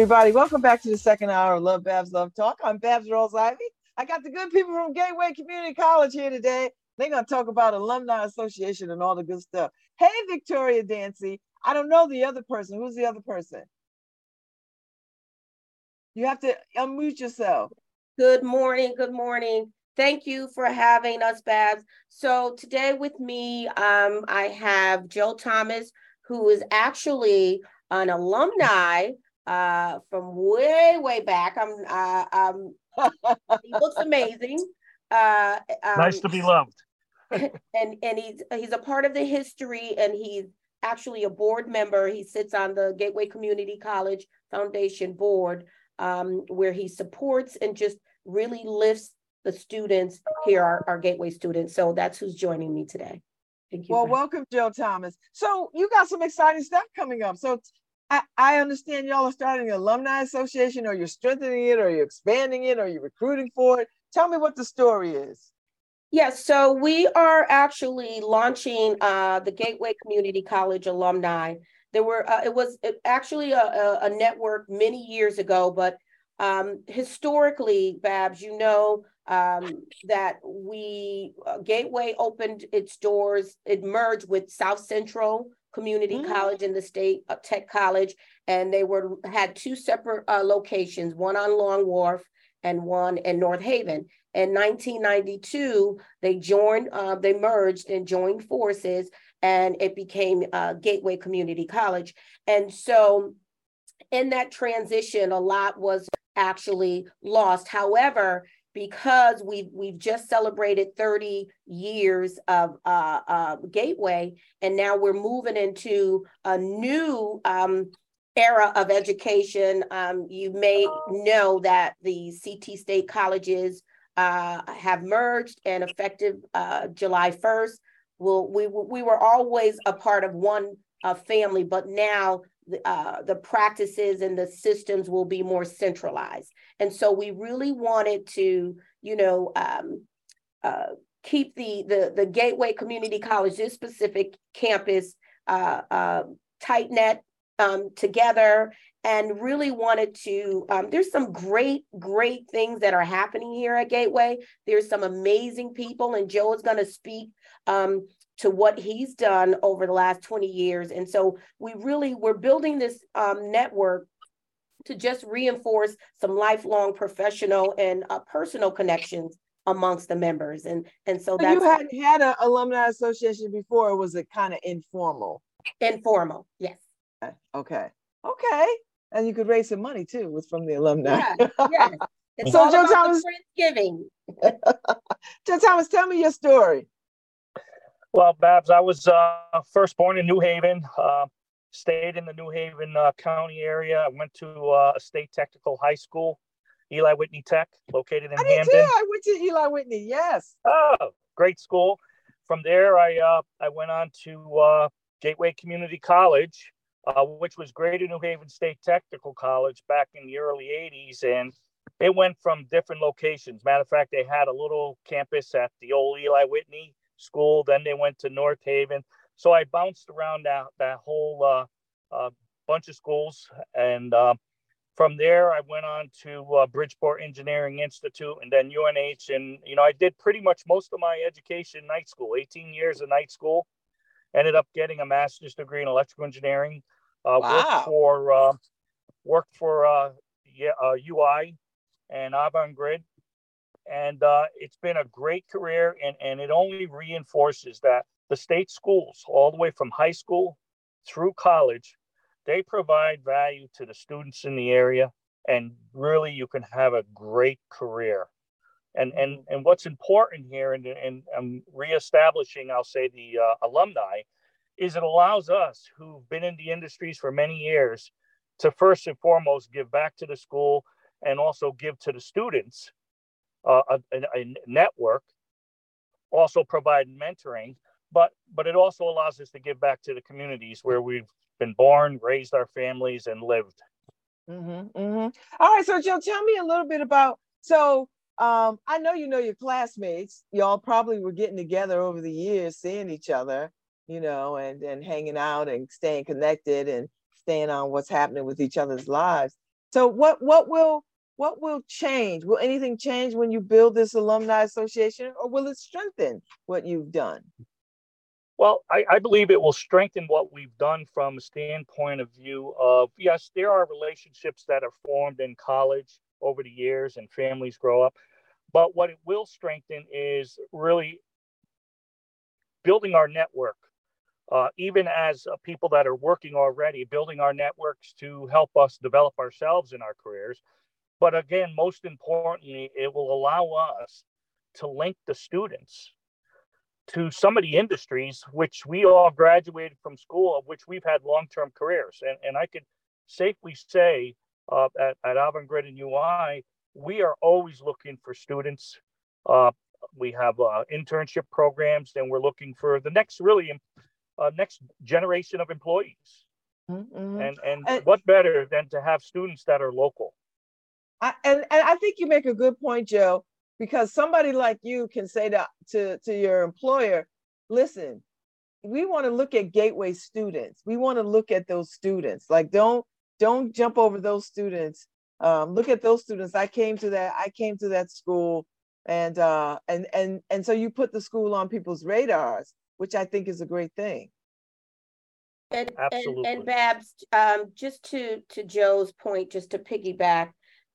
Everybody. Welcome back to the second hour of Love Babz Love Talk. I'm Babz Rawls-Ivy. I got the good people from Gateway Community College here today. They're going to talk about Alumni Association and all the good stuff. Hey, Victoria Darcy. I don't know the other person. Who's the other person? You have to unmute yourself. Good morning. Good morning. Thank you for having us, Babz. So today with me, um, I have Joe Thomas, who is actually an alumni uh, from way, way back. I'm, uh, um, he looks amazing. Uh, um, nice to be loved. and and he's he's a part of the history, and he's actually a board member. He sits on the Gateway Community College Foundation board, um, where he supports and just really lifts the students here, our, our Gateway students. So that's who's joining me today. Thank you. Well, welcome, Joe Thomas. So you got some exciting stuff coming up. So I, I understand y'all are starting an alumni association, or you're strengthening it, or you're expanding it, or you're recruiting for it. Tell me what the story is. Yes, so we are actually launching uh, the Gateway Community College alumni. There were uh, it was actually a, a, network many years ago, but um, historically, Babz, you know um, that we uh, Gateway opened its doors. It merged with South Central Community mm-hmm. College in the state, uh, Tech College, and they were had two separate uh, locations, one on Long Wharf and one in North Haven. In 1992, they joined, uh, they merged and joined forces, and it became uh, Gateway Community College. And so, in that transition, a lot was actually lost. However, because we've we've just celebrated 30 years of uh, uh, Gateway, and now we're moving into a new um, era of education. Um, you may know that the CT state colleges uh, have merged and effective uh, July 1st. We'll, we we were always a part of one uh, family, but now uh, the practices and the systems will be more centralized. And so we really wanted to, you know, um, uh, keep the, the, the Gateway Community College, this specific campus, uh, uh tight net um, together and really wanted to. Um, there's some great, great things that are happening here at Gateway. There's some amazing people, and Joe is going to speak um, to what he's done over the last 20 years. And so we really we're building this um, network to just reinforce some lifelong professional and uh, personal connections amongst the members. And and so that's you had had an alumni association before, was it kind of informal? Informal, yes. Okay. Okay. And you could raise some money too with from the alumni. Yeah, yeah. It's so Joe Thomas Thanksgiving. Joe Thomas, tell me your story. Well, Babz, I was uh, first born in New Haven. Uh, stayed in the New Haven uh, County area. I went to uh, a state technical high school, Eli Whitney Tech, located in I Hamden. Too. I went to Eli Whitney. Yes. Oh, great school. From there, I uh, I went on to uh, Gateway Community College, which was Greater New Haven State Technical College back in the early '80s, and it went from different locations. Matter of fact, they had a little campus at the old Eli Whitney school. Then they went to North Haven. So I bounced around that that whole uh, uh, bunch of schools, and uh, from there I went on to uh, Bridgeport Engineering Institute, and then UNH. And you know I did pretty much most of my education night school, 18 years of night school. Ended up getting a master's degree in electrical engineering. Uh, wow. Worked for uh, worked for yeah, UI and Avangrid and uh, it's been a great career and, and it only reinforces that the state schools all the way from high school through college they provide value to the students in the area and really you can have a great career. And and and what's important here and, and i'm reestablishing i'll say the uh, alumni is it allows us who've been in the industries for many years to first and foremost give back to the school and also give to the students uh, a, a, network, also provide mentoring, but but it also allows us to give back to the communities where we've been born, raised our families, and lived. Mm-hmm, mm-hmm. All right, so Joe, tell me a little bit about so. Um, I know you know your classmates. Y'all probably were getting together over the years, seeing each other, you know, and and hanging out and staying connected. And staying on what's happening with each other's lives. So what what will what will change? Will anything change when you build this alumni association, or will it strengthen what you've done? Well, I, I, believe it will strengthen what we've done from a standpoint of view of yes, there are relationships that are formed in college over the years and families grow up. But what it will strengthen is really building our network, uh, even as uh, people that are working already, building our networks to help us develop ourselves in our careers. But again, most importantly, it will allow us to link the students to some of the industries which we all graduated from school of which we've had long-term careers. And, and i could safely say uh, at, at avangrid and ui we are always looking for students. Uh, we have uh, internship programs and we're looking for the next really uh, next generation of employees. Mm-hmm. and, and, and what better than to have students that are local? I, and, and i think you make a good point joe because somebody like you can say to, to, to your employer, listen, we want to look at gateway students. We want to look at those students. Like don't don't jump over those students. Um, look at those students. I came to that. I came to that school, and uh, and and and so you put the school on people's radars, which I think is a great thing. And Absolutely. and, and Babz, um, just to to Joe's point, just to piggyback,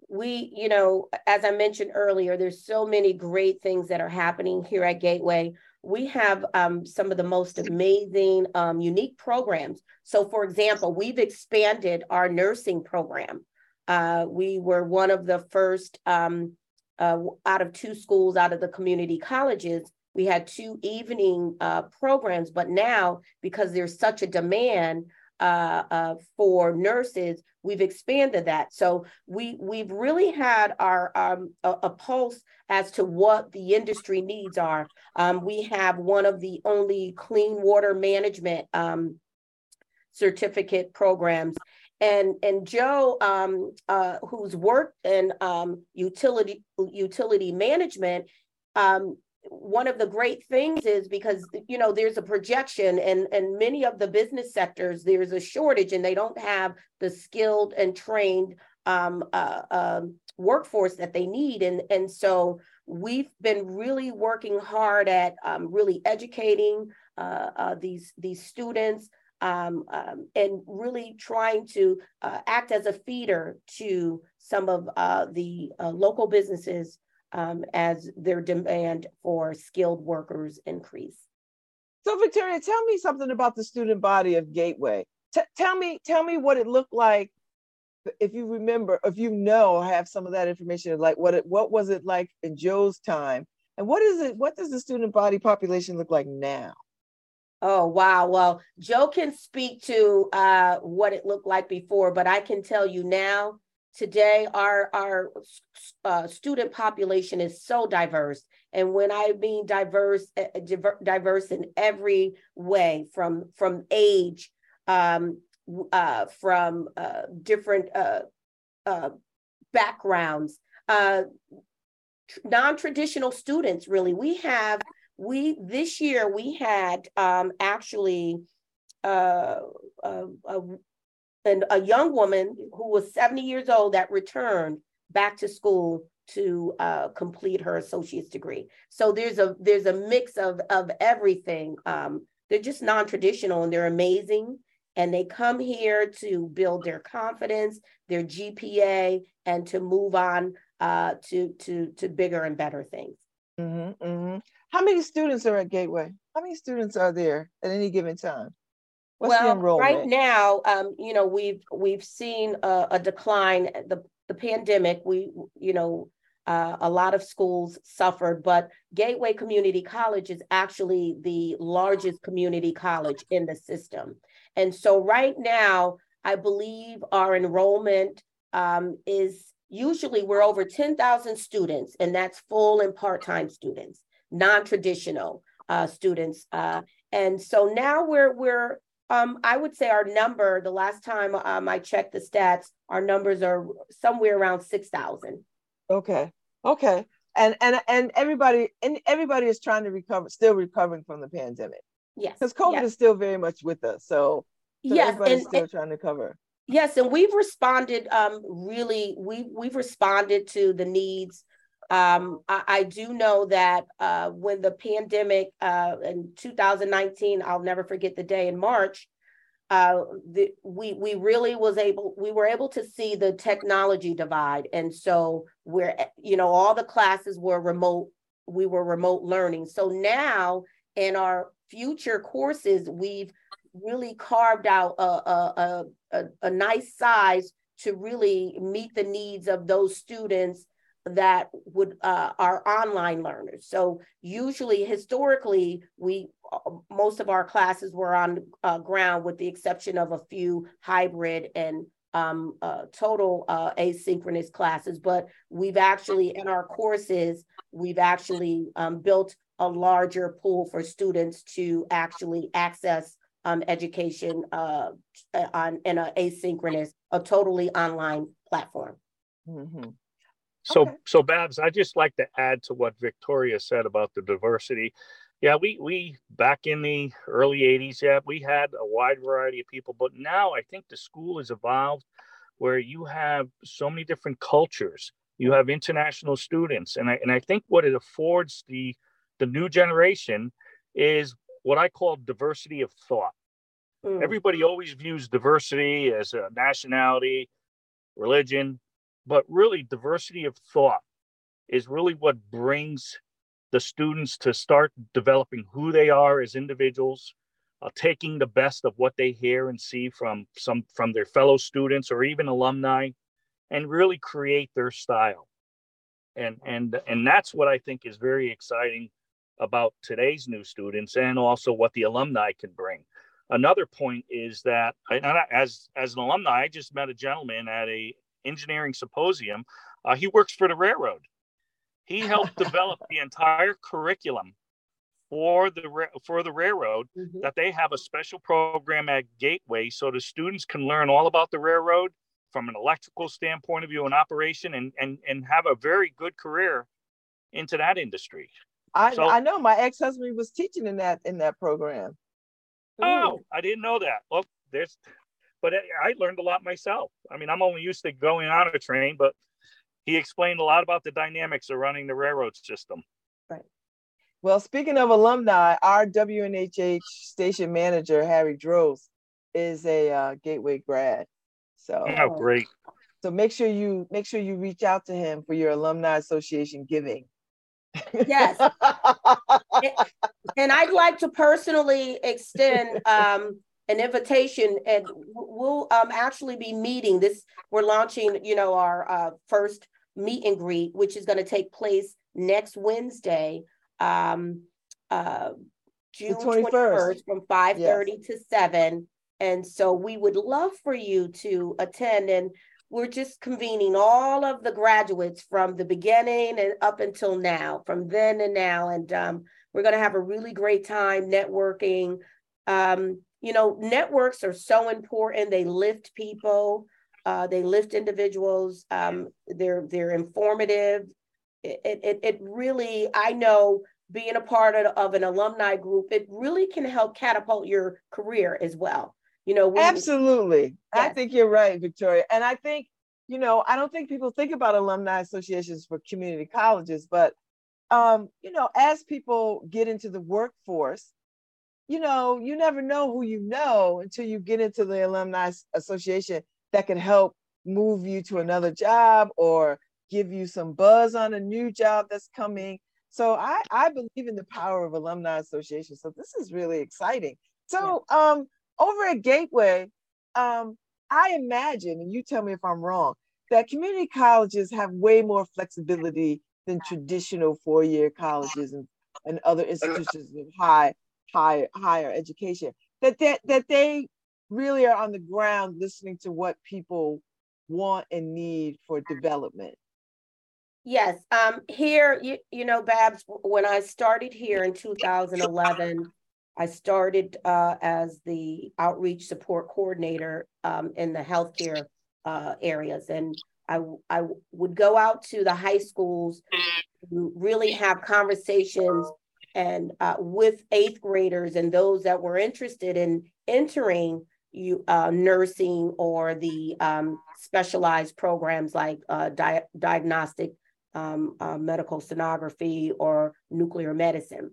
we, you know, as I mentioned earlier, there's so many great things that are happening here at Gateway. We have um, some of the most amazing, um, unique programs. So, for example, we've expanded our nursing program. Uh, we were one of the first um, uh, out of two schools out of the community colleges. We had two evening uh, programs, but now because there's such a demand, uh, uh, for nurses, we've expanded that. So we we've really had our um, a, a, pulse as to what the industry needs are. Um, we have one of the only clean water management um, certificate programs. And, and Joe, um, uh, who's worked in um, utility utility management, um, one of the great things is because you know there's a projection and and many of the business sectors there's a shortage and they don't have the skilled and trained um, uh, um, workforce that they need. And and so we've been really working hard at um, really educating uh, uh, these these students um, um, and really trying to uh, act as a feeder to some of uh, the uh, local businesses um, as their demand for skilled workers increase. So, Victoria, tell me something about the student body of Gateway. T- tell me, tell me what it looked like. If you remember, if you know, have some of that information, like what it, what was it like in Joe's time, and what is it? What does the student body population look like now? Oh wow! Well, Joe can speak to uh, what it looked like before, but I can tell you now today our our uh, student population is so diverse. And when i mean diverse uh, diverse in every way from from age um, uh, from uh, different uh, uh, backgrounds non-traditional students really. We have we this year we had um, actually uh, uh, and a young woman who was 70 years old that returned back to school to uh, complete her associate's degree. So there's a there's a mix of of everything. Um, they're just non-traditional and they're amazing. And they come here to build their confidence, their GPA, and to move on uh, to to to bigger and better things. Mm-hmm, mm-hmm. How many students are at Gateway? How many students are there at any given time? What's well, right now, um, you know, we've we've seen a, a, decline. The the pandemic, we you know, uh, a lot of schools suffered, but Gateway Community College is actually the largest community college in the system, and so right now, I believe our enrollment um, is usually we're over ten thousand students, and that's full and part time students, non traditional uh, students. Uh, and so now we're we're um, I would say our number, the last time um, I checked the stats, our numbers are somewhere around 6,000. Okay. Okay. And, and, and everybody, and everybody is trying to recover, still recovering from the pandemic. Yes. Because COVID yes. is still very much with us. So, So yes, everybody's and, still and- trying to cover. Yes, and we've responded um really we we've responded to the needs. Um I, I do know that uh when the pandemic uh in 2019, I'll never forget the day in March, uh the we we really was able we were able to see the technology divide and so we're you know all the classes were remote we were remote learning. So now in our future courses we've really carved out a, a, a, a nice size to really meet the needs of those students that would uh, are online learners. So usually, historically, we uh, most of our classes were on uh, ground, with the exception of a few hybrid and um, uh, total uh, asynchronous classes. But we've actually in our courses, we've actually um, built a larger pool for students to actually access um, education uh, on in a asynchronous, a totally online platform. Mm-hmm. So, Okay. so Babz, I just like to add to what Victoria said about the diversity. Yeah, we we back in the early '80s, yeah, we had a wide variety of people, but now I think the school has evolved where you have so many different cultures. You have international students, and I and I think what it affords the the new generation is what I call diversity of thought. Mm. Everybody always views diversity as a nationality, religion, but really diversity of thought is really what brings the students to start developing who they are as individuals, uh, taking the best of what they hear and see from some from their fellow students or even alumni, and really create their style. And and and that's what I think is very exciting about today's new students and also what the alumni can bring. Another point is that I, as as an alumni, I just met a gentleman at a engineering symposium. Uh, he works for the railroad. He helped develop the entire curriculum for the for the railroad. Mhm. That they have a special program at Gateway, so the students can learn all about the railroad from an electrical standpoint of view and operation, and and and have a very good career into that industry. I So- I know my ex husband was teaching in that in that program. Oh, I didn't know that. Well, there's, but I, I learned a lot myself. I mean, I'm only used to going on a train, but he explained a lot about the dynamics of running the railroad system. Right. Well, speaking of alumni, our WNHH station manager Harry Droz is a uh, Gateway grad. So Oh, great. so make sure you make sure you reach out to him for your alumni association giving. Yes. And I'd like to personally extend um, an invitation, and we'll um, actually be meeting this. We're launching, you know, our uh, first meet and greet, which is going to take place next Wednesday, um, uh, June 21st. 21st from 5:30 to 7. And so we would love for you to attend and we're just convening all of the graduates from the beginning and up until now, from then and now. And um, we're going to have a really great time networking. Um, you know, networks are so important. They lift people, uh, they lift individuals. Um, they're they're informative. It, it it really, I know, being a part of, of an alumni group, it really can help catapult your career as well. You know, we, Absolutely. I think you're right, Victoria. And I think, you know, I don't think people think about alumni associations for community colleges, but um, you know, as people get into the workforce, you know, you never know who you know until you get into the alumni association that can help move you to another job or give you some buzz on a new job that's coming. So I, I believe in the power of alumni association. So this is really exciting. So um over at Gateway, um, I imagine, and you tell me if I'm wrong, that community colleges have way more flexibility than traditional four-year colleges and, and other institutions of high, high, higher education. That that that they really are on the ground listening to what people want and need for development. Yes, um, here, you, you know, Babz, when I started here in 2011, I started uh, as the outreach support coordinator um, in the healthcare uh, areas. And I, I would go out to the high schools to really have conversations and uh, with eighth graders and those that were interested in entering, you uh, nursing or the um, specialized programs like uh, di- diagnostic um, uh, medical sonography or nuclear medicine.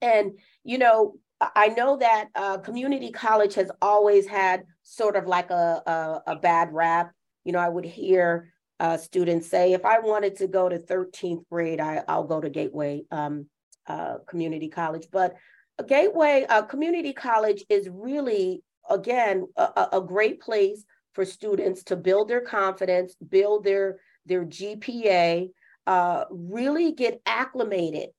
And, you know, I know that uh, community college has always had sort of like a, a, a bad rap. You know, I would hear uh, students say, if I wanted to go to 13th grade, I, I'll go to Gateway um, uh, Community College. But a Gateway uh, Community College is really, again, a, a great place for students to build their confidence, build their, their GPA, uh, really get acclimated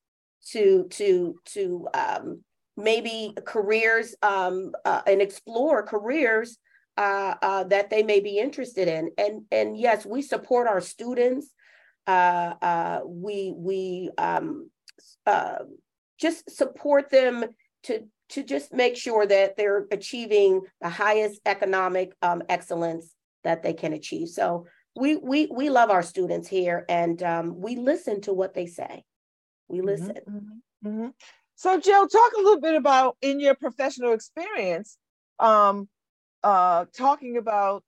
to, to, to um, maybe careers um, uh, and explore careers uh, uh, that they may be interested in. And and yes, we support our students. Uh, uh, we we um, uh, just support them to to just make sure that they're achieving the highest economic um, excellence that they can achieve. So we we we love our students here, and um, we listen to what they say. We mm-hmm, listen. Mm-hmm, mm-hmm. So, Jill, talk a little bit about in your professional experience. Um, uh, talking about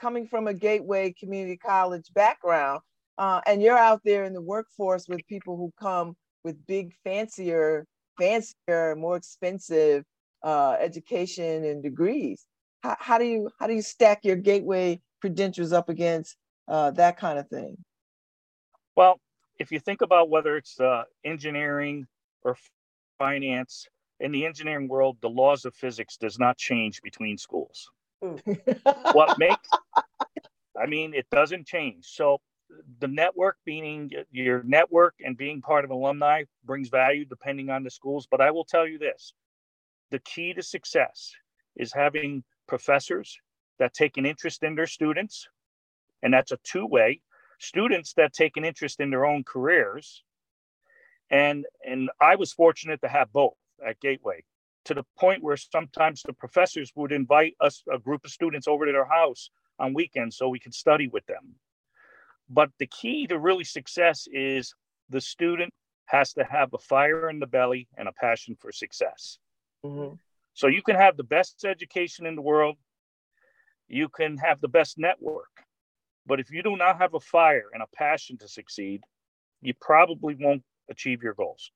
coming from a gateway community college background, uh, and you're out there in the workforce with people who come with big, fancier, fancier, more expensive uh, education and degrees. How, how, do you how do you stack your gateway credentials up against uh, that kind of thing? Well, if you think about whether it's uh, engineering or finance in the engineering world, the laws of physics does not change between schools. What makes, I mean, it doesn't change. So the network being your network and being part of alumni brings value depending on the schools. But I will tell you this the key to success is having professors that take an interest in their students. And that's a two way. Students that take an interest in their own careers. And, and I was fortunate to have both at Gateway to the point where sometimes the professors would invite us, a group of students, over to their house on weekends so we could study with them. But the key to really success is the student has to have a fire in the belly and a passion for success. Mm-hmm. So you can have the best education in the world, you can have the best network, but if you do not have a fire and a passion to succeed, you probably won't achieve your goals.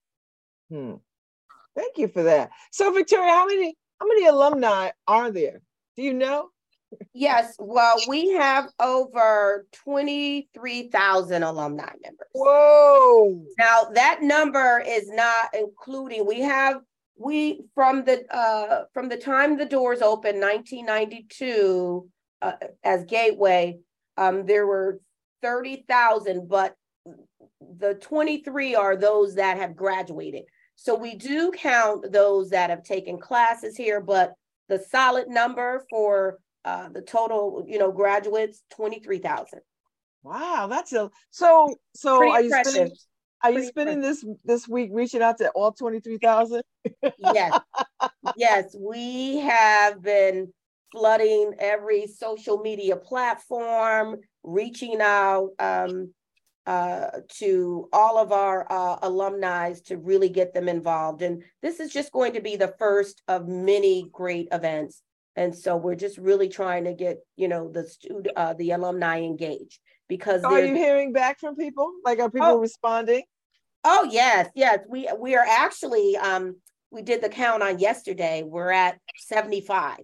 Hmm. Thank you for that. So, Victoria, how many how many alumni are there? Do you know? Yes, well, we have over 23,000 alumni members. Whoa. Now, that number is not including, we have, we, from the, uh, from the time the doors opened, 1992, uh, as Gateway, um, there were 30,000, but the 23 are those that have graduated. So we do count those that have taken classes here, but the solid number for uh, the total, you know, graduates, 23,000. Wow, that's a so so Pretty are you spending are you spending this this week reaching out to all 23,000? yes. Yes, we have been flooding every social media platform, reaching out um, uh, to all of our uh, alumni to really get them involved. And this is just going to be the first of many great events. And so we're just really trying to get, you know, the student, uh, the alumni engaged because are you hearing back from people? Like, are people oh, responding? Oh yes, yes. We we are actually um we did the count on yesterday. We're at 75.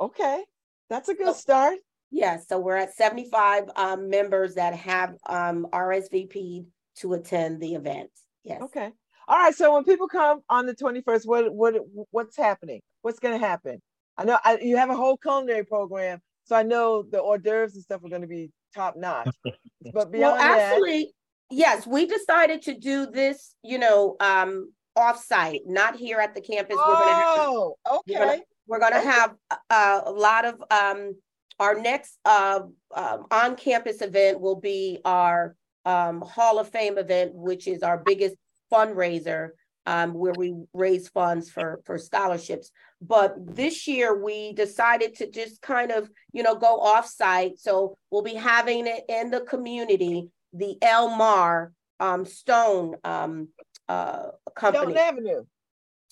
Okay. That's a good start. Yes, so we're at 75 um, members that have um, RSVP'd to attend the event. Yes. Okay. All right. So when people come on the 21st, what what what's happening? What's going to happen? I know I, you have a whole culinary program, so I know the hors d'oeuvres and stuff are going to be top notch. But beyond well, actually, that, yes, we decided to do this, you know, um, off-site, not here at the campus. Oh, we're gonna have, okay. We're going to have a, a lot of um, our next uh, um, on-campus event will be our um, Hall of Fame event, which is our biggest fundraiser um, where we raise funds for, for scholarships. But this year we decided to just kind of, you know, go off-site. So we'll be having it in the community, the Elmar um, Stone um, uh, Company. Shelton Avenue.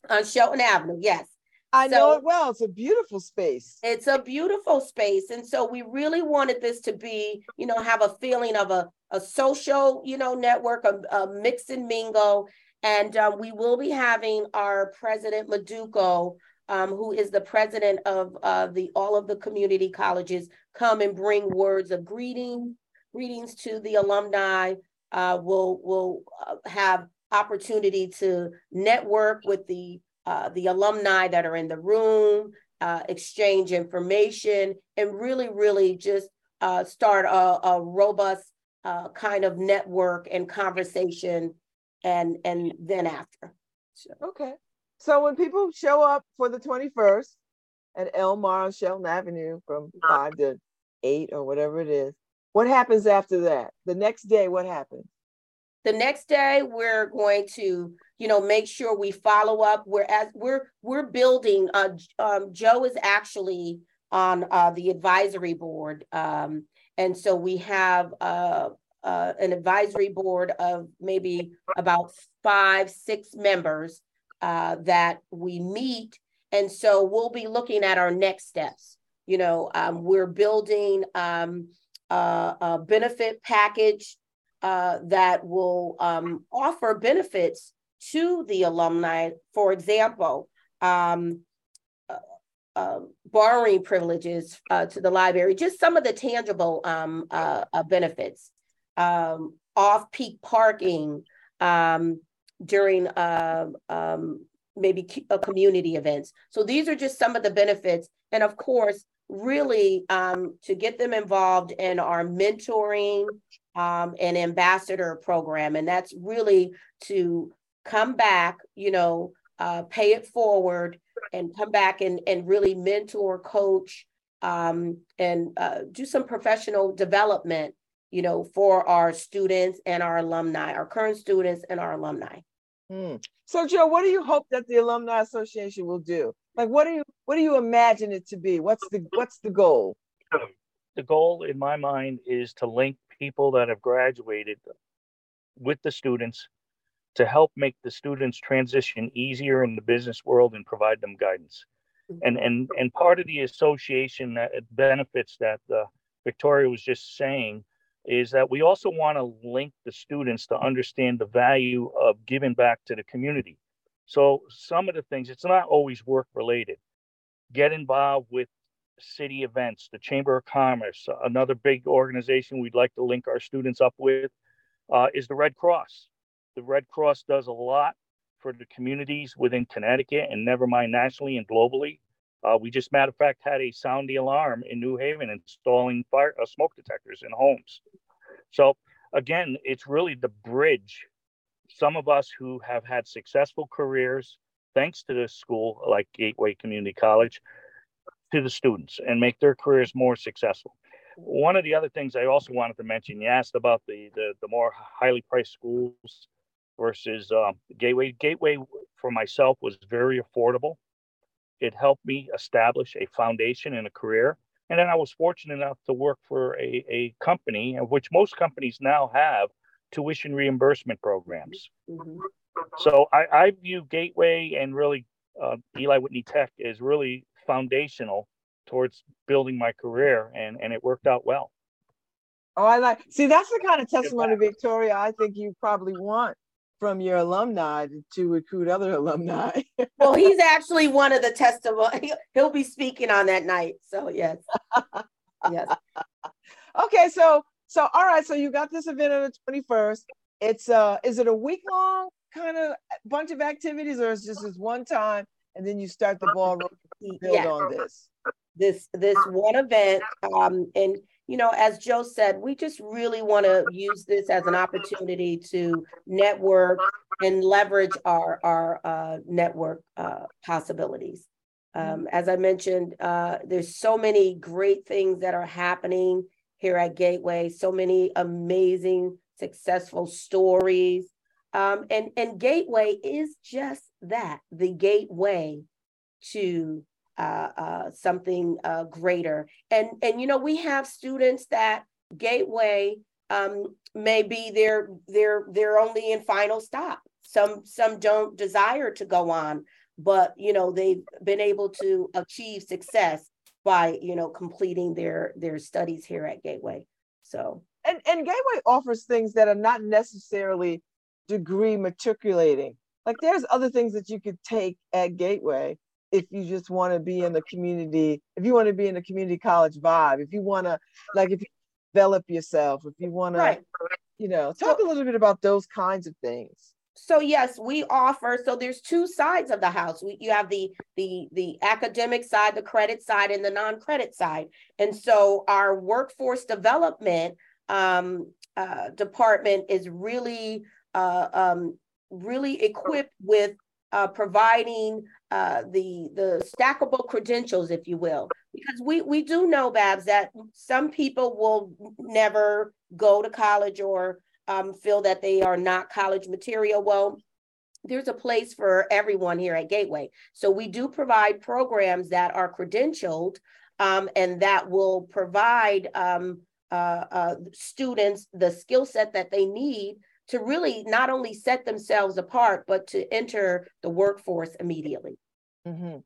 On Shelton Avenue, yes. I So- know it well. It's a beautiful space. It's a beautiful space. And so we really wanted this to be, you know, have a feeling of a, a social, you know, network, a, a mix and mingle. And um, we will be having our president Maduko, um, who is the president of uh, the all of the community colleges, come and bring words of greeting, greetings to the alumni. Uh, we'll we'll uh, have opportunity to network with the uh, the alumni that are in the room, uh, exchange information, and really, really just uh, start a, a robust uh, kind of network and conversation, and and then after. So, Okay. So when people show up for the 21st at Elmar on Shelton Avenue from five to eight or whatever it is, what happens after that? The next day, what happens? the next day, we're going to, you know, make sure we follow up. We're as we're we're building. Uh, um, Joe is actually on uh, the advisory board, um, and so we have uh, uh, an advisory board of maybe about five, six members uh, that we meet, and so we'll be looking at our next steps. You know, um, we're building um, a, a benefit package uh, that will um, offer benefits to the alumni. For example, um, uh, uh, borrowing privileges uh, to the library, just some of the tangible um, uh, uh, benefits, um, off-peak parking um, during uh, um, maybe cu- uh, community events. So these are just some of the benefits, and of course, really um, to get them involved in our mentoring um, an ambassador program, and that's really to come back, you know, uh, pay it forward, and come back and and really mentor, coach, um, and uh, do some professional development, you know, for our students and our alumni, our current students and our alumni. Hmm. So Joe, what do you hope that the Alumni Association will do? Like, what do you what do you imagine it to be? What's the what's the goal? the goal in my mind is to link people that have graduated with the students to help make the students transition easier in the business world and provide them guidance. And and and part of the association that benefits that uh, Victoria was just saying is that we also want to link the students to understand the value of giving back to the community. So some of the things it's not always work related. Get involved with city events, the Chamber of Commerce, another big organization we'd like to link our students up with uh, is the Red Cross. The Red Cross does a lot for the communities within Connecticut and never mind nationally and globally. Uh, we just, matter of fact, had a sound alarm in New Haven installing fire uh, smoke detectors in homes. So again, it's really the bridge. Some of us who have had successful careers, thanks to this school like Gateway Community College, to the students and make their careers more successful. One of the other things I also wanted to mention, you asked about the the, the more highly priced schools versus um, Gateway. Gateway for myself was very affordable. It helped me establish a foundation and a career. And then I was fortunate enough to work for a, a company, which most companies now have tuition reimbursement programs. Mhm. So I, I view Gateway and really uh, Eli Whitney Tech as really foundational towards building my career, and and it worked out well. Oh, I like see that's the kind of testimony, Victoria, I think you probably want from your alumni to, recruit other alumni. Well, he's actually one of the testimony. He'll be speaking on that night. So yes, yes. okay, so so all right, so you got this event on the 21st. It's uh is it a week long kind of bunch of activities or is just this one time and then you start the ball rolling to build Yeah. on this? this this one event um and you know as joe said we just really want to use this as an opportunity to network and leverage our our uh, network uh, possibilities. Um, as i mentioned uh, there's so many great things that are happening here at gateway so many amazing successful stories. Um, and and gateway is just that the gateway to uh, uh, something uh, greater. And and you know we have students that Gateway um, may be their their their only and final stop. Some some don't desire to go on, but you know they've been able to achieve success by you know completing their their studies here at Gateway. So and and Gateway offers things that are not necessarily degree matriculating. Like there's other things that you could take at Gateway if you just want to be in the community, if you want to be in the community college vibe, if you want to like if you develop yourself, if you want right. to, you know, talk a little bit about those kinds of things. So yes, we offer. So there's two sides of the house. We, you have the the the academic side, the credit side, and the non-credit side. And so our workforce development um, uh, department is really uh, um, really equipped with uh, providing uh, the the stackable credentials, if you will, because we we do know, Babz, that some people will never go to college or um, feel that they are not college material. Well, there's a place for everyone here at Gateway. So we do provide programs that are credentialed um, and that will provide um, uh, uh, students the skill set that they need to really not only set themselves apart, but to enter the workforce immediately. Mm-hmm.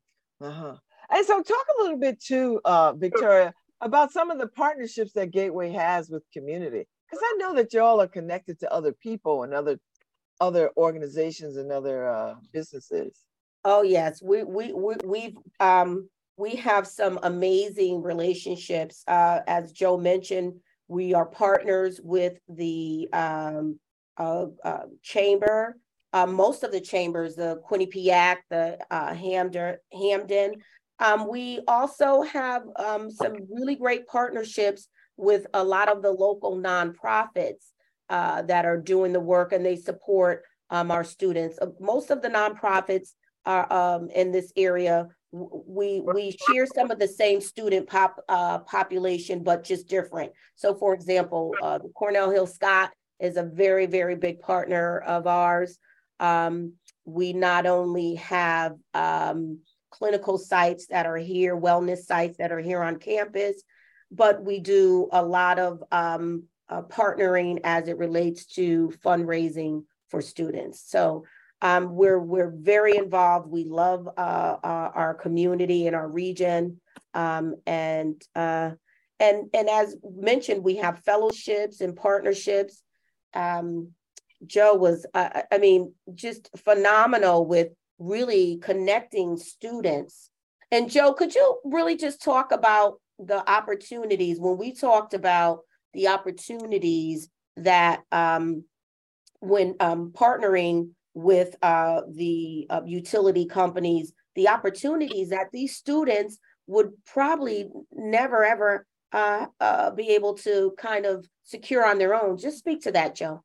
Uh-huh. And so, talk a little bit too, uh, Victoria, about some of the partnerships that Gateway has with community, because I know that y'all are connected to other people and other other organizations and other uh, businesses. Oh yes, we we we we've um we have some amazing relationships. Uh, as Joe mentioned, we are partners with the um, uh, uh, chamber, uh, most of the chambers, the Quinnipiac, the uh. Hamden. Um, we also have um, some really great partnerships with a lot of the local nonprofits uh, that are doing the work and they support um, our students. Uh, most of the nonprofits are um, in this area. We we share some of the same student pop uh, population, but just different. So, for example, uh, Cornell Hill Scott is a very, very big partner of ours. Um, we not only have um, clinical sites that are here, wellness sites that are here on campus, but we do a lot of um, uh, partnering as it relates to fundraising for students. So um, we're we're very involved. We love uh, uh, our community and our region, um, and uh, and and as mentioned, we have fellowships and partnerships um, Joe was, uh, I mean, just phenomenal with really connecting students. And Joe, could you really just talk about the opportunities when we talked about the opportunities that um, when um, partnering with uh, the uh, utility companies, the opportunities that these students would probably never ever uh, uh, be able to kind of secure on their own. Just speak to that, Joe.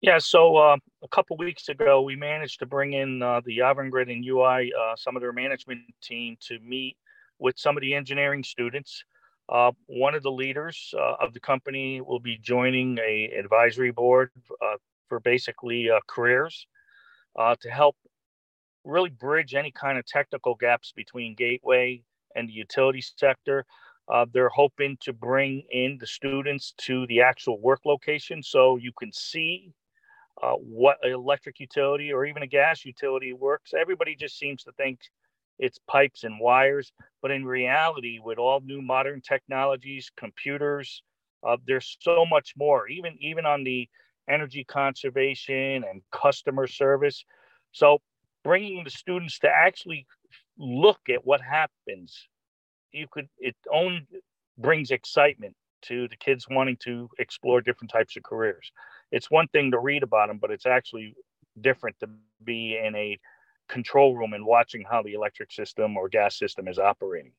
Yeah, so uh, a couple weeks ago, we managed to bring in uh, the Avangrid and UI, uh, some of their management team, to meet with some of the engineering students. Uh, one of the leaders uh, of the company will be joining a advisory board uh, for basically careers to help really bridge any kind of technical gaps between Gateway and the utility sector. Uh, they're hoping to bring in the students to the actual work location so you can see uh, what electric utility or even a gas utility works. Everybody just seems to think it's pipes and wires, but in reality, with all new modern technologies, computers, uh, there's so much more. Even even on the energy conservation and customer service. So bringing the students to actually look at what happens you could it only brings excitement to the kids wanting to explore different types of careers. It's one thing to read about them, but it's actually different to be in a control room and watching how the electric system or gas system is operating.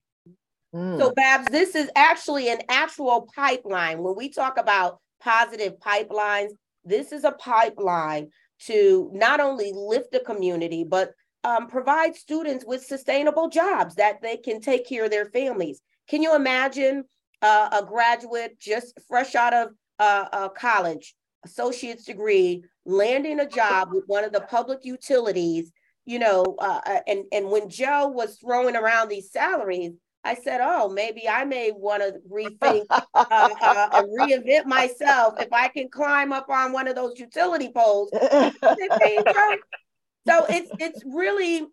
Mm. So, Babz, this is actually an actual pipeline. When we talk about positive pipelines, this is a pipeline to not only lift the community, but um, provide students with sustainable jobs that they can take care of their families. Can you imagine uh, a graduate just fresh out of uh, uh, college, associate's degree, landing a job with one of the public utilities? You know, uh, uh, and and when Joe was throwing around these salaries, I said, "Oh, maybe I may want to rethink uh, and reinvent myself if I can climb up on one of those utility poles." so it's it's really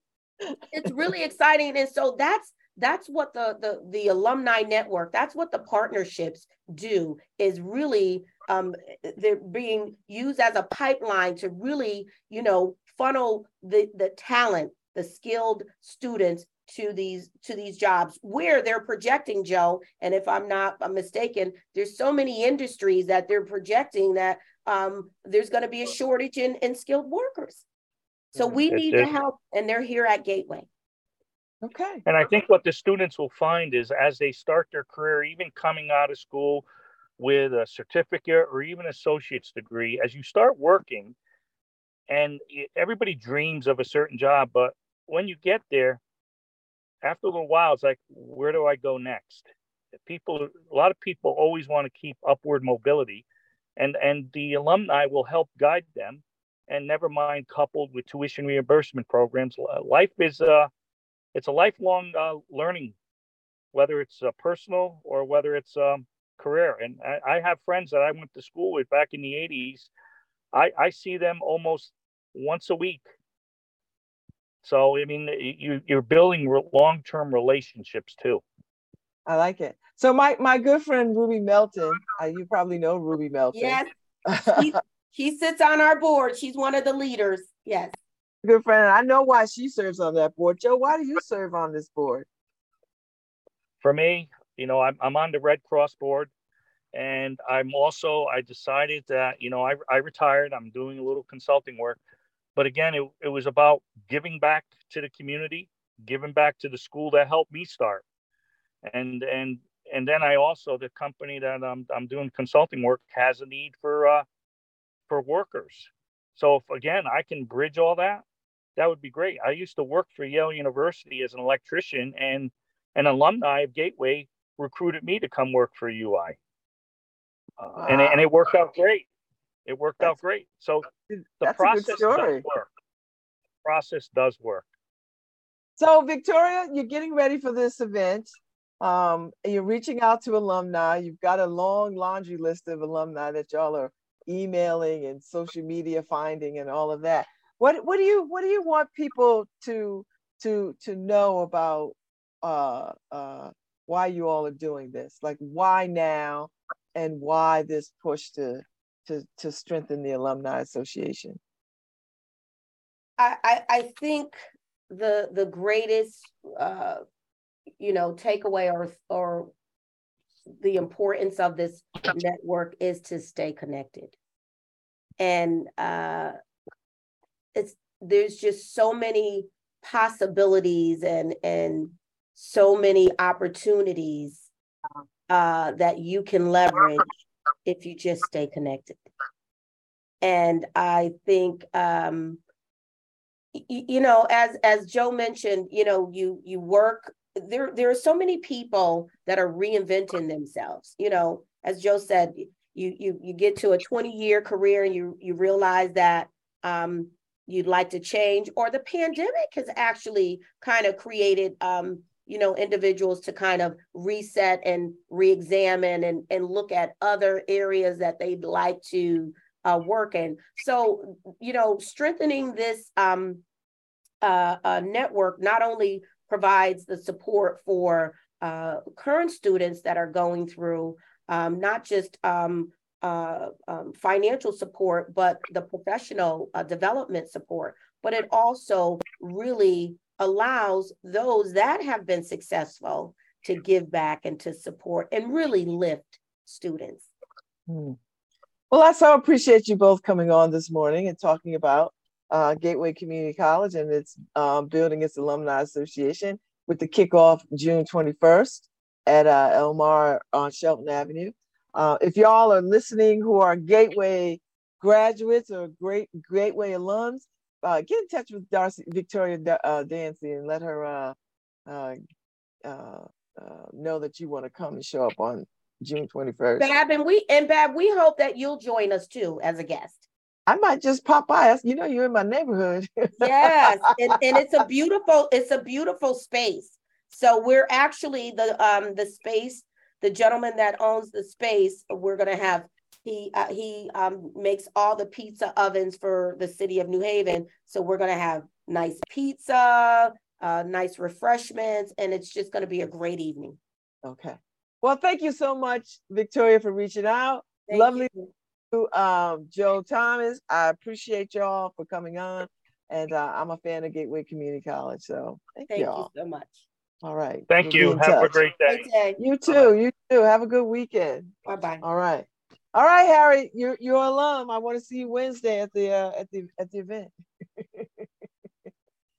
it's really exciting. And so that's that's what the the the alumni network that's what the partnerships do is really um they're being used as a pipeline to really you know funnel the the talent the skilled students to these to these jobs where they're projecting joe and if i'm not I'm mistaken there's so many industries that they're projecting that um, there's going to be a shortage in, in skilled workers so mm. we need to help and they're here at gateway Okay. And I think what the students will find is as they start their career, even coming out of school with a certificate or even associate's degree, as you start working, and everybody dreams of a certain job, but when you get there, after a little while, it's like, where do I go next? People, a lot of people always want to keep upward mobility, and and the alumni will help guide them. And never mind, coupled with tuition reimbursement programs, life is uh, it's a lifelong uh, learning, whether it's uh, personal or whether it's um, career. And I, I, have friends that I went to school with back in the 80s. I, I see them almost once a week. So, I mean, you, you're building re- long term relationships too. I like it. So, my, my good friend Ruby Melton, uh, you probably know Ruby Melton. Yes. he, he sits on our board. She's one of the leaders. Yes good friend. I know why she serves on that board. Joe, why do you serve on this board? For me, you know, I'm, I'm on the Red Cross board. And I'm also, I decided that, you know, I, I retired. I'm doing a little consulting work. But again, it, it was about giving back to the community, giving back to the school that helped me start. And, and, and then I also, the company that I'm, I'm doing consulting work has a need for, uh, for workers. So if, again, I can bridge all that, that would be great. I used to work for Yale University as an electrician, and an alumni of Gateway recruited me to come work for UI. Uh, wow. and, it, and it worked out great. It worked that's, out great. So the process does work. The process does work. So Victoria, you're getting ready for this event. Um, you're reaching out to alumni. You've got a long laundry list of alumni that y'all are emailing and social media finding and all of that. What what do you what do you want people to to to know about uh uh why you all are doing this? Like why now and why this push to to to strengthen the alumni association? I I, I think the the greatest uh you know takeaway or or the importance of this network is to stay connected and uh it's there's just so many possibilities and and so many opportunities uh, that you can leverage if you just stay connected. And I think um, y- you know, as as Joe mentioned, you know, you you work there. There are so many people that are reinventing themselves. You know, as Joe said, you you you get to a 20 year career and you you realize that um, you'd like to change, or the pandemic has actually kind of created, um, you know, individuals to kind of reset and re-examine and, and look at other areas that they'd like to uh, work in. So, you know, strengthening this um, uh, uh, network not only provides the support for uh, current students that are going through um, not just um, uh, um, financial support, but the professional uh, development support. But it also really allows those that have been successful to give back and to support and really lift students. Hmm. Well, I so appreciate you both coming on this morning and talking about uh, Gateway Community College and its um, building its alumni association with the kickoff June 21st at uh, Elmar on Shelton Avenue. Uh, if y'all are listening who are Gateway graduates or great Gateway alums, uh, get in touch with Darcy Victoria uh, Dancy and let her uh, uh, uh, know that you want to come and show up on June 21st. Babz, and we and Babz, we hope that you'll join us too as a guest. I might just pop by. You know, you're in my neighborhood. yes, and, and it's a beautiful, it's a beautiful space. So we're actually the um the space the gentleman that owns the space, we're going to have he uh, he um, makes all the pizza ovens for the city of New Haven. So we're going to have nice pizza, uh, nice refreshments, and it's just going to be a great evening. Okay. Well, thank you so much, Victoria, for reaching out. Thank Lovely you. to um, Joe Thomas. I appreciate y'all for coming on. And uh, I'm a fan of Gateway Community College. So thank, Thank you so much. All right. Thank We'll you. in Have a great day. Great day. You too. You too. Have a good weekend. Bye bye. All right. All right, Harry. You're you're alum. I want to see you Wednesday at the uh, at the at the event.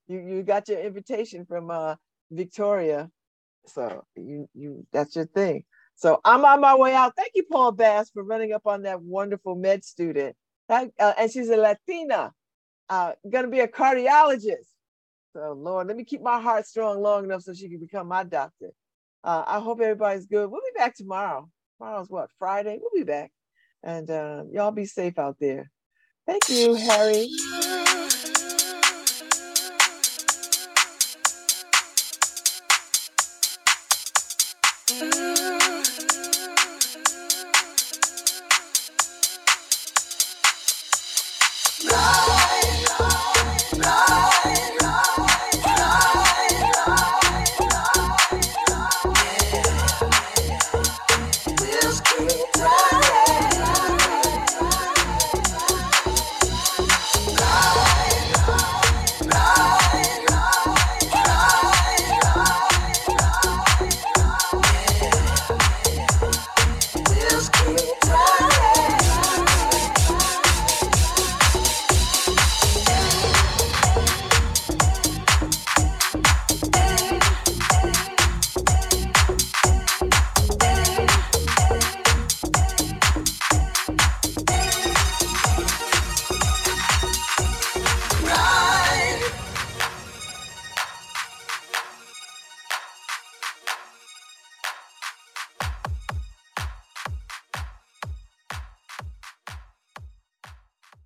you you got your invitation from uh Victoria. So you you that's your thing. So I'm on my way out. Thank you, Paul Bass, for running up on that wonderful med student. That, uh, and she's a Latina, uh, gonna be a cardiologist. So Lord, let me keep my heart strong long enough so she can become my doctor. Uh, I hope everybody's good. We'll be back tomorrow. Tomorrow's what? Friday. We'll be back. And uh, y'all be safe out there. Thank you, Harry. Ooh.